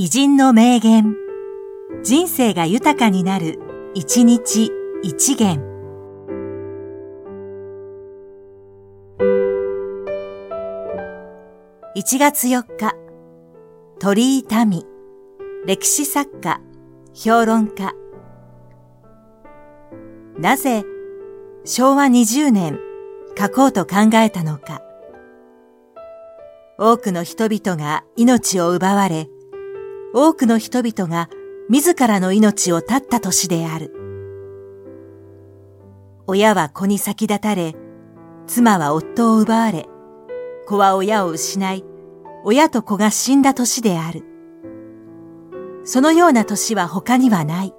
偉人の名言。人生が豊かになる、一日一元。1月4日、鳥居民、歴史作家、評論家。なぜ、昭和20年、書こうと考えたのか。多くの人々が命を奪われ、多くの人々が自らの命を絶った年である。親は子に先立たれ、妻は夫を奪われ、子は親を失い、親と子が死んだ年である。そのような年は他にはない。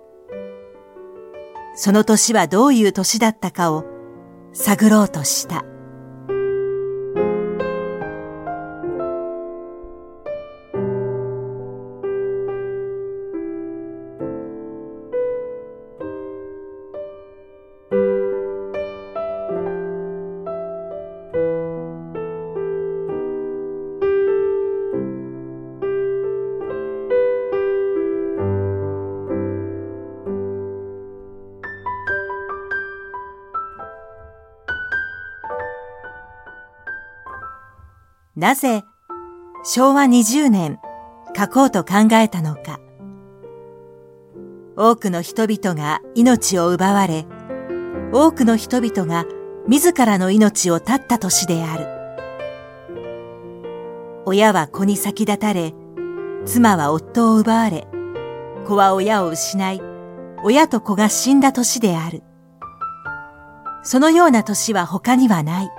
その年はどういう年だったかを探ろうとした。なぜ昭和20年書こうと考えたのか。多くの人々が命を奪われ、多くの人々が自らの命を絶った年である。親は子に先立たれ、妻は夫を奪われ、子は親を失い、親と子が死んだ年である。そのような年は他にはない。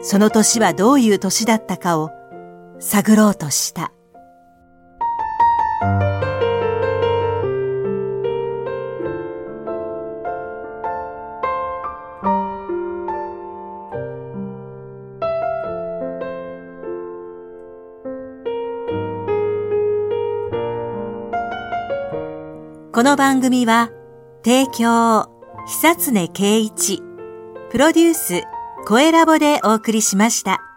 その年はどういう年だったかを探ろうとした。この番組は、提供、久常圭一、プロデュース、声ラボでお送りしました。